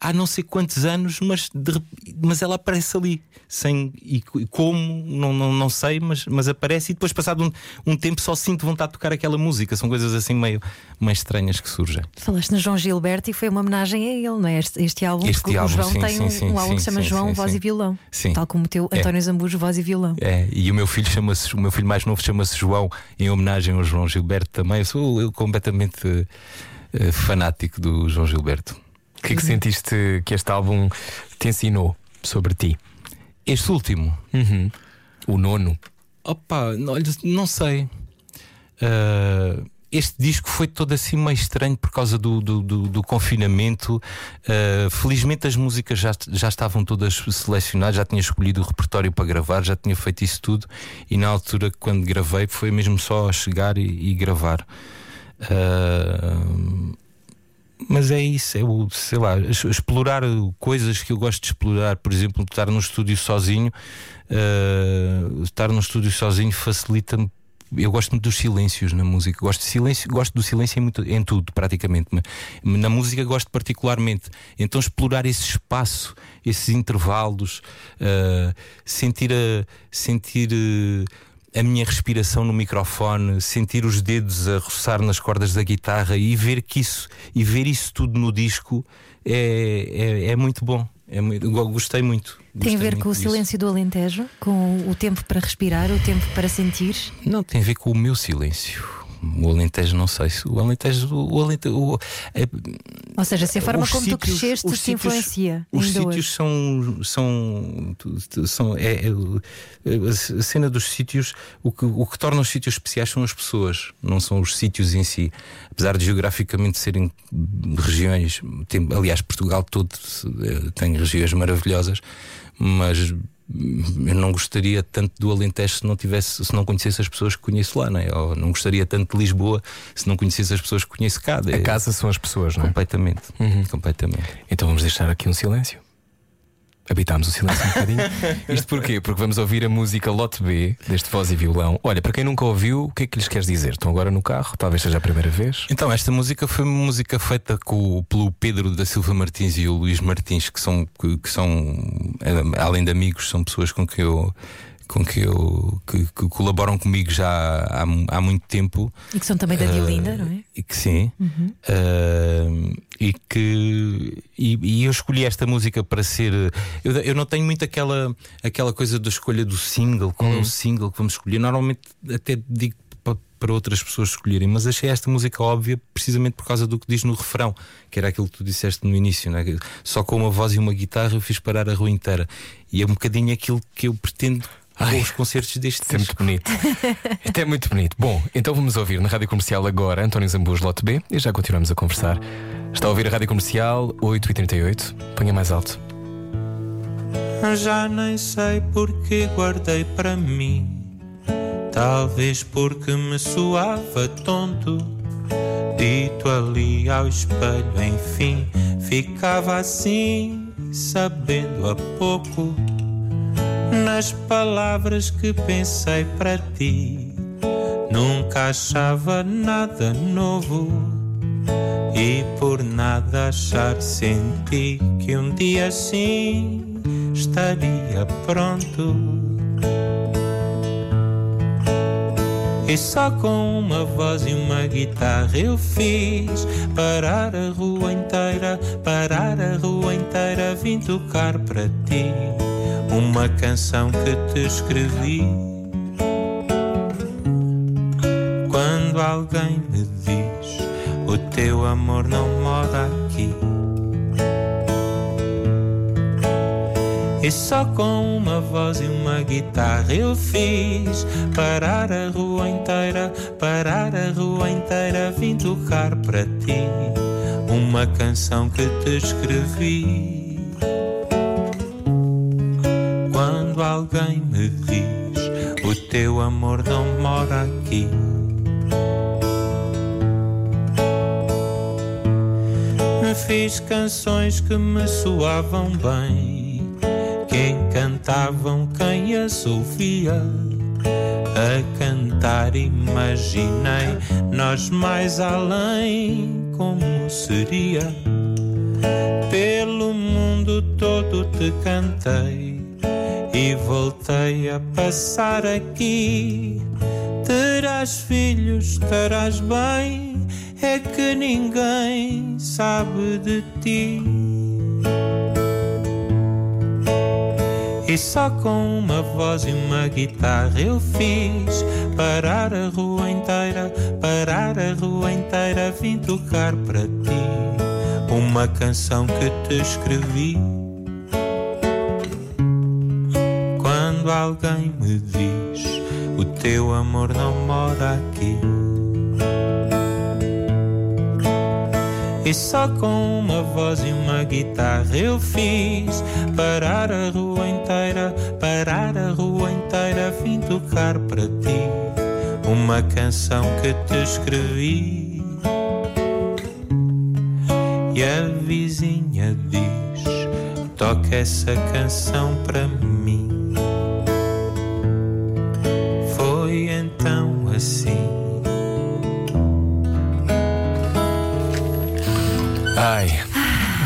há não sei quantos anos, mas, de mas ela aparece ali. Sem, e e como, não, não, não sei, mas, mas aparece e depois, passado um, um tempo, só sinto vontade de tocar aquela música. São coisas assim meio, meio estranhas que surgem.
Falaste no João Gilberto e foi uma homenagem a ele, não é? Este, este álbum,
Este
porque
álbum,
o João
sim,
tem
sim,
um,
sim,
um álbum que se chama
sim,
João
sim,
Voz
sim.
e Violão.
Sim.
Tal como o teu
É.
António Zambujo, Voz e Violão.
É, e o meu filho chama-se, o meu filho mais novo chama-se João, em homenagem ao João Gilberto também. Eu sou eu completamente eh, fanático do João Gilberto.
O que é que sentiste que este álbum te ensinou sobre ti?
Este último,
Uhum. O nono.
opa, não, olha, não sei. Ah, este disco foi todo assim meio estranho por causa do, do, do- do confinamento. Ah, felizmente as músicas já, já estavam todas selecionadas, já tinha escolhido o repertório para gravar, já tinha feito isso tudo. E na altura, quando gravei, foi mesmo só chegar e, e gravar. Ah, mas é isso, é o, sei lá, explorar coisas que eu gosto de explorar, por exemplo, estar num estúdio sozinho, eh, estar num estúdio sozinho facilita-me. Eu gosto muito dos silêncios na música, gosto de silêncio, gosto do silêncio em, muito- em tudo, praticamente, na música gosto particularmente. Então explorar esse espaço, esses intervalos, eh, sentir a sentir eh, a minha respiração no microfone, sentir os dedos a roçar nas cordas da guitarra e ver que isso e ver isso tudo no disco é, é, é muito bom. É muito, gostei muito.
Tem a
Gostei
ver com o
disso.
silêncio do Alentejo, com o tempo para respirar, o tempo para sentir.
Não, tem a ver com o meu silêncio.
O Alentejo, não sei se o Alentejo. O Alentejo o, é,
Ou seja, se a forma como
sítios,
tu cresceste te influencia.
Os sítios
hoje.
são. são, são é, é, a cena dos sítios, o que, o que torna os sítios especiais são as pessoas, não são os sítios em si. Apesar de geograficamente serem regiões. Tem, aliás, Portugal todo eh, tem regiões maravilhosas, mas eu não gostaria tanto do Alentejo se não tivesse, se não conhecesse as pessoas que conheço lá, né? ou não gostaria tanto de Lisboa se não conhecesse as pessoas que conheço cá.
A casa são as pessoas, não é?
Completamente, completamente.
Então vamos deixar aqui um silêncio. Habitámos o silêncio um bocadinho. *laughs* Isto porquê? Porque vamos ouvir a música Lote B deste voz e violão. Olha, para quem nunca ouviu, o que é que lhes queres dizer? Estão agora no carro, talvez seja a primeira vez.
Então, esta música foi uma música feita com, pelo Pedro da Silva Martins e o Luís Martins, que são, que, que são eh, além de amigos, são pessoas com quem eu. Com que, eu, que, que colaboram comigo já há, há muito tempo.
E que são também da
Eh,
Diolinda, não é?
E que sim. Uh, e que e, e eu escolhi esta música para ser. Eu, eu não tenho muito aquela, aquela coisa da escolha do single, qual é o single que vamos escolher. Normalmente até digo pa- para outras pessoas escolherem, mas achei esta música óbvia precisamente por causa do que diz no refrão, que era aquilo que tu disseste no início, né? só com uma voz e uma guitarra eu fiz parar a rua inteira. E é um bocadinho aquilo que eu pretendo
Ai,
com os concertos deste
Isto é muito bonito. Isto é muito bonito. Bom, então vamos ouvir na Rádio Comercial agora António Zambujo Lote B e já continuamos a conversar. Está a ouvir a Rádio Comercial 8h38. Ponha mais alto.
Já nem sei porque guardei para mim. Talvez porque me soava tonto. Dito ali ao espelho, enfim, ficava assim, sabendo a pouco. Nas palavras que pensei para ti, nunca achava nada novo. E por nada achar senti que um dia assim estaria pronto. E só com uma voz e uma guitarra eu fiz parar a rua inteira, parar a rua inteira, vim tocar para ti uma canção que te escrevi. Quando alguém me diz o teu amor não mora aqui. E só com uma voz e uma guitarra eu fiz parar a rua inteira, parar a rua inteira, vim tocar para ti uma canção que te escrevi. Alguém me diz o teu amor não mora aqui. Fiz canções que me soavam bem, que encantavam quem as ouvia. A cantar imaginei nós mais além como seria. Pelo mundo todo te cantei e voltei a passar aqui. Terás filhos, estarás bem, é que ninguém sabe de ti. E só com uma voz e uma guitarra eu fiz parar a rua inteira, parar a rua inteira, vim tocar para ti uma canção que te escrevi. Quando alguém me diz o teu amor não mora aqui. E só com uma voz e uma guitarra eu fiz parar a rua inteira, parar a rua inteira, vim tocar para ti uma canção que te escrevi. E a vizinha diz: toca essa canção para mim. Assim.
Ai.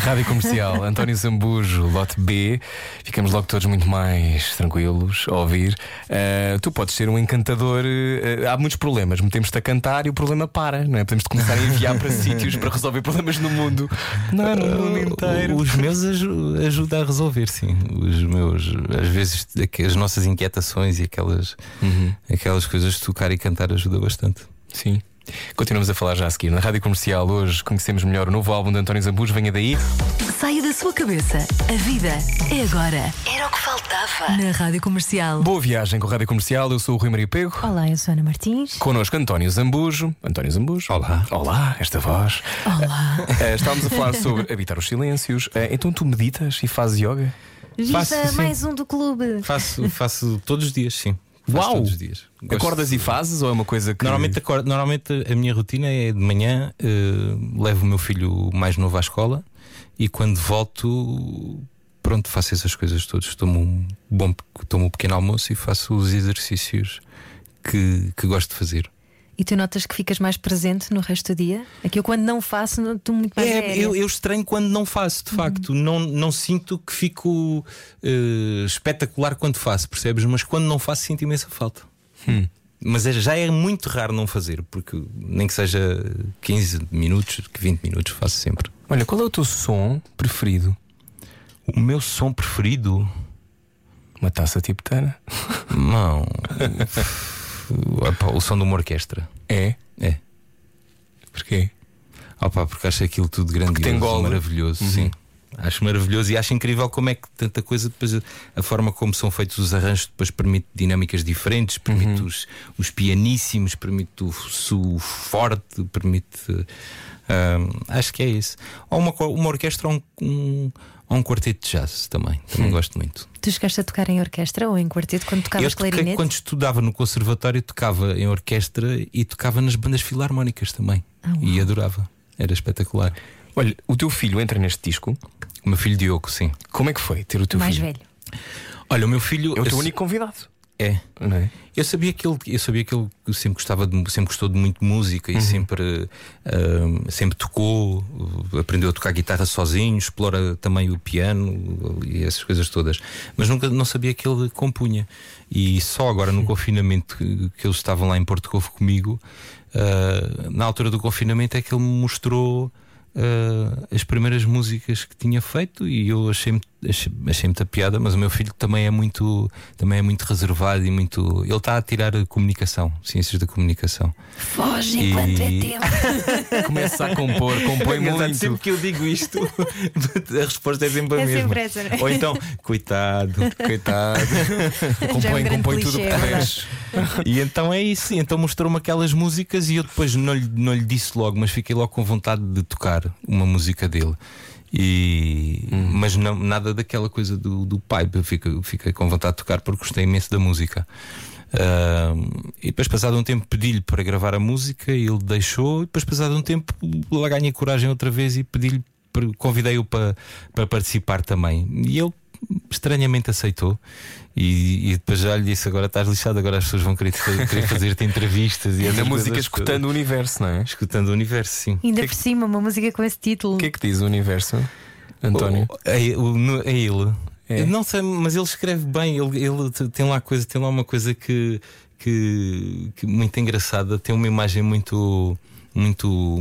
Rádio Comercial, *laughs* António Zambujo, lote B. Ficamos logo todos muito mais tranquilos a ouvir. Uh, tu podes ser um encantador. uh, há muitos problemas. Metemos-te a cantar e o problema para, não é? Podemos começar a enviar para *laughs* sítios para resolver problemas no mundo. Não, é? no mundo inteiro.
Os meus aju- ajudam a resolver, sim. Os meus, às vezes, as nossas inquietações e aquelas, aquelas coisas de tocar e cantar ajuda bastante.
Sim. Continuamos a falar já a seguir. Na rádio comercial, hoje conhecemos melhor o novo álbum de António Zambujo. Venha daí.
Saia da sua cabeça. A vida é agora. Era o que faltava. Na Rádio Comercial.
Boa viagem com a rádio comercial. Eu sou o Rui Maria Pego.
Olá, eu sou Ana Martins.
Connosco António Zambujo. António Zambujo.
Olá.
Olá, esta voz.
Olá.
Eh, estávamos a falar sobre habitar os silêncios. Eh, então tu meditas e fazes yoga?
Faço,
Viva
sim.
mais um do clube.
Faço, faço todos os dias, sim. Faço
Uau!
Todos os dias. Gosto
Acordas
de-
e fazes ou é uma coisa que.
Normalmente, acordo, normalmente a minha rotina é de manhã, eh, levo o meu filho mais novo à escola e quando volto, pronto, faço essas coisas todas. Tomo um bom tomo um pequeno almoço e faço os exercícios que, que gosto de fazer.
E tu notas que ficas mais presente no resto do dia? É que eu, quando não faço, estou muito mais.
É, eu, eu estranho quando não faço, de facto. Não, não sinto que fico eh, espetacular quando faço, percebes? Mas quando não faço, sinto imensa falta. Mas é- já é muito raro não fazer, porque nem que seja 15 minutos, que 20 minutos, faço sempre.
Olha, qual é o teu som preferido?
O meu som preferido.
Uma taça tibetana?
Não. *laughs* Epá, o som de uma orquestra.
É?
É.
Porquê?
Opa, porque acho aquilo tudo grandioso,
tem golo.
maravilhoso, sim. Acho maravilhoso e acho incrível como é que tanta coisa depois a, forma como são feitos os arranjos depois permite dinâmicas diferentes, permite os, os pianíssimos, permite o, su- forte, permite hum, acho que é isso. Ou uma, uma orquestra ou um, um, ou um quarteto de jazz também, também gosto muito.
Tu chegaste a tocar em orquestra ou em quarteto quando
Eu
tocavas
toquei,
clarinete?
quando estudava no conservatório, tocava em orquestra e tocava nas bandas filarmónicas também.
Ah,
e adorava. Era espetacular.
Olha, o teu filho entra neste disco.
O meu filho Diogo, sim.
Como é que foi ter o teu
mais
filho?
velho.
Olha, o meu filho.
É o teu
eu-
único convidado.
É.
É?
Eu sabia que ele, eu sabia que ele sempre gostava de, sempre gostou de muito música
Uhum.
e sempre, ah, sempre tocou, uh, aprendeu a tocar guitarra sozinho, explora também o piano uh, e essas coisas todas. Mas nunca não sabia que ele compunha. E só agora no confinamento que, que eles estavam lá em Porto Covo comigo, ah, na altura do confinamento é que ele me mostrou ah, as primeiras músicas que tinha feito e eu achei, achei, achei muita piada, mas o meu filho também é muito também é muito reservado e muito. Ele está a tirar a comunicação, ciências da comunicação.
Foge
E-
enquanto é tempo. *laughs*
Começa a compor, compõe muito.
Sempre que eu digo isto, *laughs* a resposta é sempre a
É
mesma.
sempre essa, não é?
Ou então, coitado.
Coitado. *laughs*
Já é um
compõe compõe tudo que
é.
E então é isso. E Então mostrou-me aquelas músicas e eu depois não lhe, não lhe disse logo, mas fiquei logo com vontade de tocar uma música dele. E, Mas não, nada daquela coisa do, do pai. Eu fiquei, fiquei com vontade de tocar porque gostei imenso da música. Ahm, e depois, passado um tempo, pedi-lhe para gravar a música e ele deixou. E depois, passado um tempo, lá ganhei coragem outra vez e pedi-lhe, convidei-o para, para participar também. E ele estranhamente aceitou. E, e depois já lhe disse: Agora estás lixado, agora as pessoas vão querer, querer fazer-te *laughs* entrevistas. E
E a música escutando o universo, não é?
todas. Escutando o universo, sim.
Ainda
Que-
por cima, uma música com esse título.
O que é que diz o universo, António?
O- É, o- é ele.
É.
Eu Não sei, mas ele escreve bem. Ele, ele tem lá coisa, tem lá uma coisa que, que, que muito engraçada. Tem uma imagem muito muito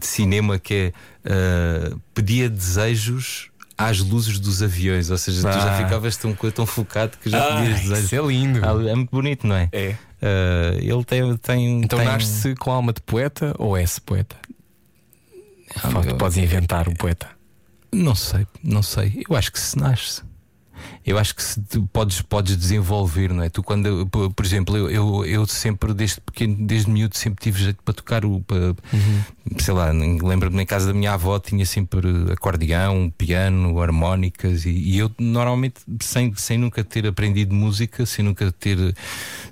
de cinema que é ah, pedia desejos às luzes dos aviões. Ou seja, tu já
Ah.
ficavas tão, tão focado que já
Ah,
pedias desejos.
isso é lindo.
Ah, É muito bonito, não é?
É.
Ah, ele tem. tem
Então
tem...
nasce com alma de poeta ou é-se poeta?
Ah,
Fala,
eu-
Podes inventar o poeta.
Não sei, não sei. Eu acho que se nasce. Eu acho que se podes, podes desenvolver, não é? Tu quando, por, exemplo, eu, eu, eu sempre, desde pequeno, desde miúdo, sempre tive jeito para tocar o. Para, Sei lá, lembro-me na casa da minha avó tinha sempre acordeão, piano, harmónicas, e, e eu normalmente, sem, sem nunca ter aprendido música, sem nunca ter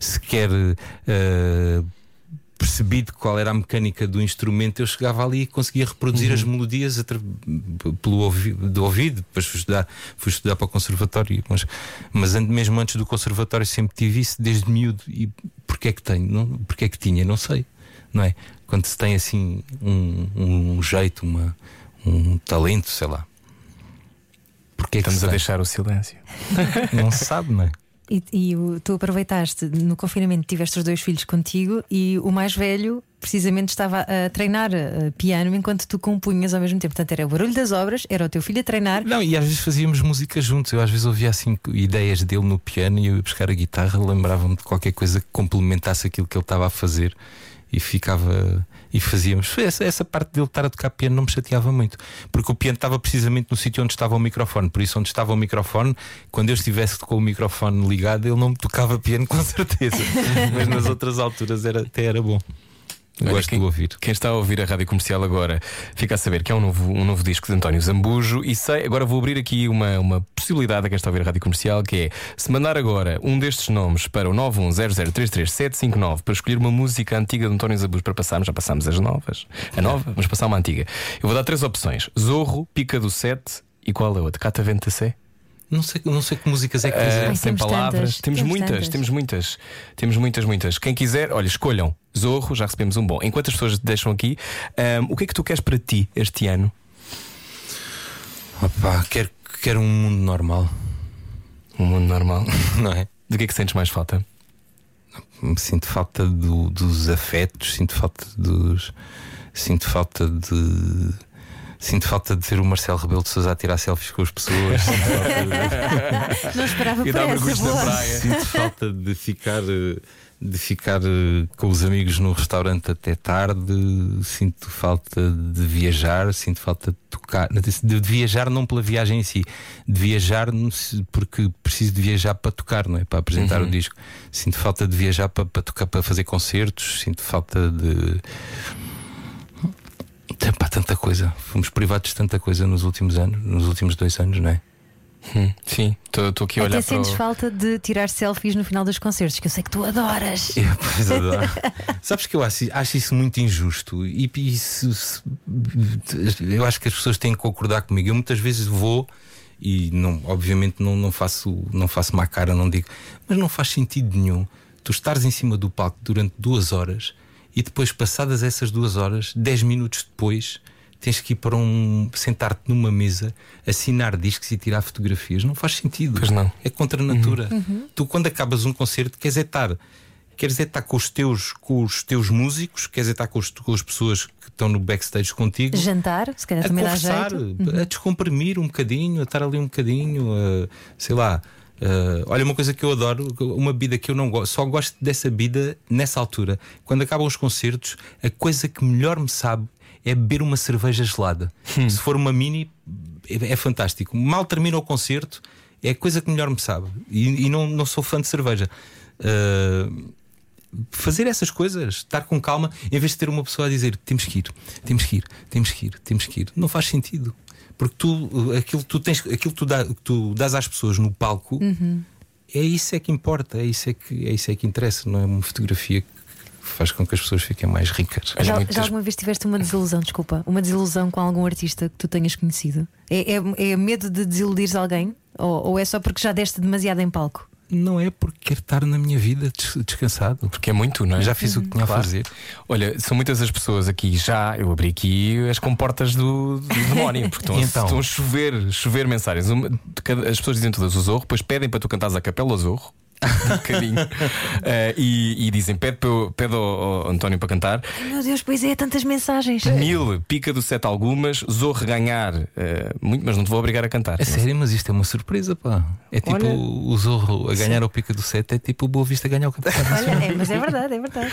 sequer. eh, percebido qual era a mecânica do instrumento, eu chegava ali e conseguia reproduzir as melodias pelo ouvi do ouvido. Depois fui estudar, fui estudar para o conservatório, mas, mas mesmo antes do conservatório sempre tive isso desde miúdo. E porquê é que tenho? Não, porquê é que tinha? Não sei, não é? Quando se tem assim um, um jeito, uma, um talento, sei lá. Porquê é que
Estamos a deixar o silêncio.
Não se sabe, não é?
E, e tu aproveitaste no confinamento, tiveste os dois filhos contigo e o mais velho precisamente estava a treinar eh, piano enquanto tu compunhas ao mesmo tempo. Portanto, era o barulho das obras, era o teu filho a treinar.
Não, e às vezes fazíamos música juntos. Eu às vezes ouvia assim ideias dele no piano e eu ia buscar a guitarra, lembrava-me de qualquer coisa que complementasse aquilo que ele estava a fazer. e ficava e fazíamos. Essa, essa parte dele estar a tocar piano não me chateava muito, porque o piano estava precisamente no sítio onde estava o microfone. Por isso, onde estava o microfone, quando eu estivesse com o microfone ligado, ele não me tocava piano *laughs* com certeza. Mas nas outras alturas era, até era bom.
Olha,
Gosto
quem,
de ouvir.
Quem está a ouvir a rádio comercial agora fica a saber que é um novo, um novo disco de António Zambujo. E sei, agora vou abrir aqui uma, uma possibilidade a quem está a ouvir a rádio comercial que é se mandar agora um destes nomes para o 910033759 para escolher uma música antiga de António Zambujo para passarmos, já passámos as novas. A nova, vamos passar uma antiga. Eu vou dar três opções: Zorro, Pica do Sete e qual é a outra? Cata Ventacé?
Não sei, não sei que músicas é que fazem.
Ai,
sem
temos
palavras.
tantas,
temos,
temos
muitas,
tantas.
temos muitas. Temos muitas, muitas. Quem quiser, olha, escolham. Zorro, já recebemos um bom. Enquanto as pessoas te deixam aqui, ahm, o que é que tu queres para ti este ano?
Opa, quero, quero um mundo normal,
Um mundo normal. *laughs*
não é?
Do que é que sentes mais falta?
Sinto falta do- dos afetos, sinto falta dos. Sinto falta de. Sinto falta de ver o Marcelo Rebelo de Sousa a tirar selfies com as pessoas. Sinto falta de- *laughs*
Não esperava
E
por essa boa.
praia.
Sinto falta de ficar eh, de ficar eh, com os amigos no restaurante até tarde. Sinto falta de viajar, sinto falta de tocar, de viajar não pela viagem em si, de viajar porque preciso de viajar para tocar, não é? Para apresentar
Uhum.
o disco. Sinto falta de viajar para, para tocar, para fazer concertos. Sinto falta de Pá, tanta coisa. Fomos privados de tanta coisa nos últimos anos, nos últimos dois anos, não é?
Hum, sim, estou aqui a olhar
Até
para.
sentes
O...
falta de tirar selfies no final dos concertos, que eu sei que tu adoras. *laughs*
Eu, pois adoro. Sabes que eu acho, acho isso muito injusto e isso, se- eu acho que as pessoas têm que concordar comigo. Eu muitas vezes vou e não, obviamente não, não faço não faço má cara, não digo, mas não faz sentido nenhum tu estares em cima do palco durante duas horas e depois, passadas essas duas horas, dez minutos depois, tens que ir para um sentar-te numa mesa, assinar discos e tirar fotografias. Não faz sentido.
Pois não.
É contra a natura. Tu, quando acabas um concerto, queres é estar. Queres é estar com os teus, com os teus músicos, queres é estar com, os- com as pessoas que estão no backstage contigo,
Jantar, se calhar
a
também dá
conversar,
jeito.
a descomprimir um bocadinho, a estar ali um bocadinho, a- sei lá. A- olha, uma coisa que eu adoro, uma bebida que eu não gosto, só gosto dessa bebida nessa altura. Quando acabam os concertos, a coisa que melhor me sabe é beber uma cerveja gelada. Se for uma mini, é, é fantástico. Mal termina o concerto, é a coisa que melhor me sabe. E, e não, não sou fã de cerveja. Uh, fazer essas coisas, estar com calma, em vez de ter uma pessoa a dizer temos que ir, temos que ir, temos que ir, temos que ir, não faz sentido. Porque tu, aquilo que tu tens, aquilo que tu, dá, que tu dás às pessoas no palco, é isso é que importa, é isso é que, é isso é que interessa, não é uma fotografia que faz com que as pessoas fiquem mais ricas.
Já,
muitas-
já alguma vez tiveste uma desilusão, desculpa, uma desilusão com algum artista que tu tenhas conhecido? É, é, é medo de desiludires alguém? Ou, ou é só porque já deste demasiado em palco?
Não é porque quero estar na minha vida des- descansado.
Porque é muito, não é?
Já fiz o que tinha
Claro.
a fazer.
Olha, são muitas as pessoas aqui já. Eu abri aqui as comportas do, do demónio, porque estão, a- *laughs*
então?
estão a chover, chover mensagens. As pessoas dizem todas o zorro, depois pedem para tu cantares a capela ao zorro. *laughs* Um bocadinho Eh, e, e dizem: pede, pede ao, ao António para cantar.
Ai, meu Deus, pois é, tantas mensagens.
Mil, pica do sete algumas, zorro ganhar eh, muito, mas não te vou obrigar a cantar.
É sério, mas isto é uma surpresa, pá. É tipo
Olha.
o Zorro a ganhar ao pica do set, é tipo o Boa Vista a ganhar o campeonato.
Olha, é, mas é verdade, é verdade.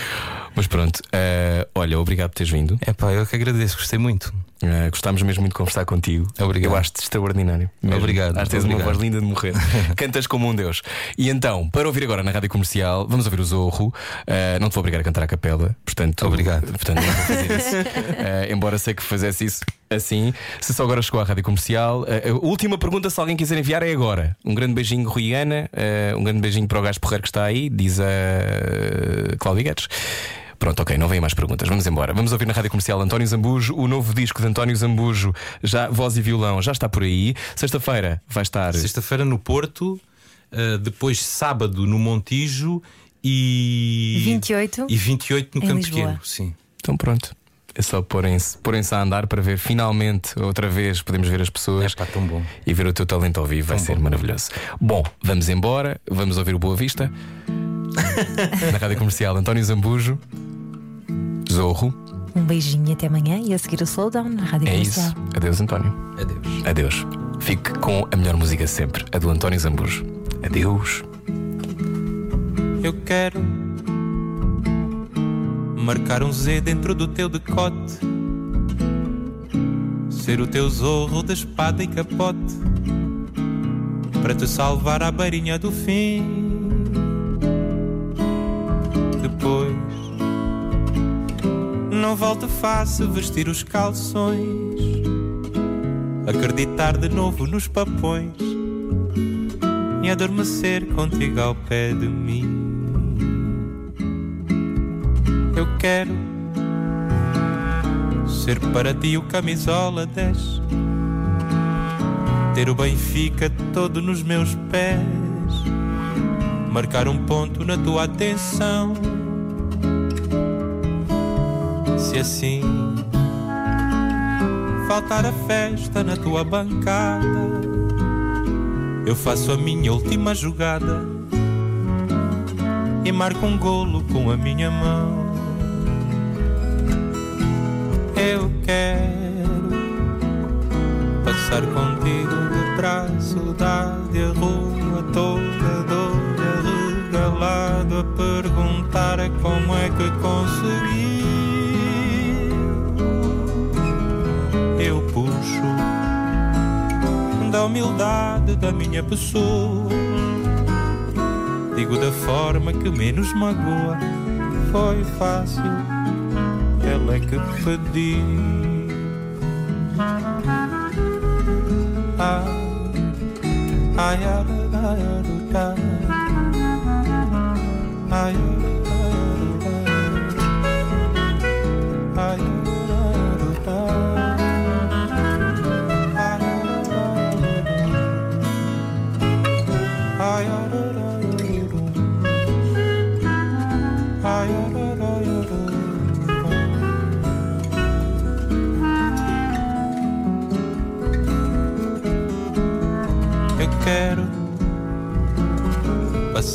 Mas pronto, eh, olha, obrigado por teres vindo.
É pá, eu que agradeço, gostei muito.
Uh, gostámos mesmo muito de conversar contigo.
Obrigado.
Eu acho-te extraordinário. mesmo.
Obrigado,
Acho que tens uma
obrigado.
voz linda de morrer. *laughs* Cantas como um Deus. E então, para ouvir agora na rádio comercial, vamos ouvir o Zorro. Uh, não te vou obrigar a cantar a capela, portanto.
Obrigado.
Portanto, não vou fazer isso. Uh, *laughs* embora sei que fizesse isso assim. Se só agora chegou à rádio comercial, uh, a última pergunta, se alguém quiser enviar, é agora. Um grande beijinho, Rui Ana. uh, um grande beijinho para o gajo porreiro que está aí, diz a uh, Cláudia Guedes. Pronto, ok, não vêm mais perguntas. Vamos embora. Vamos ouvir na rádio comercial António Zambujo. O novo disco de António Zambujo, já, voz e violão, já está por aí. Sexta-feira vai estar.
Sexta-feira no Porto, uh, depois sábado no Montijo e.
28
E 28 no
em
Campo
Lisboa.
Pequeno, sim.
Então pronto. É só porem-se porem a andar para ver finalmente, outra vez, podemos ver as pessoas
É pá, tão bom.
e ver o teu talento ao vivo. Vai
Tão
ser
bom.
maravilhoso. Bom, vamos embora. Vamos ouvir o Boa Vista. na rádio comercial António Zambujo. Zorro.
Um beijinho e até amanhã e a seguir o slowdown na rádio
É
comercial.
isso. Adeus, António.
Adeus.
Adeus. Fique com a melhor música sempre, a do António Zambujo. Adeus.
Eu quero
Marcar um Z dentro do teu decote. Ser o teu zorro de espada e capote. Para te salvar à beirinha do fim. Depois, não volta fácil vestir os calções. Acreditar de novo nos papões e adormecer contigo ao pé de mim. Eu quero ser para ti o camisola 10, ter o Benfica todo nos meus pés, marcar um ponto na tua atenção. Se assim faltar a festa na tua bancada, eu faço a minha última jogada e marco um golo com a minha mão. Eu quero passar contigo de braço dado a rua toda doida regalado a perguntar como é que consegui. Eu puxo da humildade da minha pessoa. Digo da forma que menos magoa. Foi fácil, é que pedi. Ah, ai, ai, ai, ai, ai,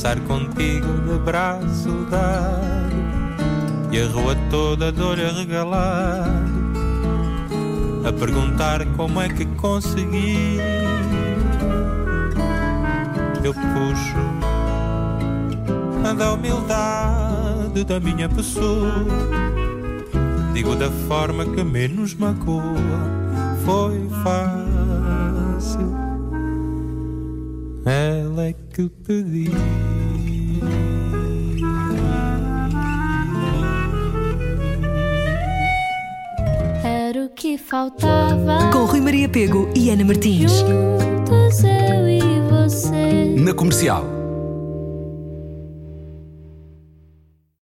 passar contigo de braço dado e a rua toda de olho regalado a perguntar como é que consegui. Eu puxo da humildade da minha pessoa. Digo da forma que menos magoa. Foi fácil. Ela é que pedi.
Faltava.
Com Rui Maria Pego e Ana Martins.
Juntos eu e você.
Na comercial.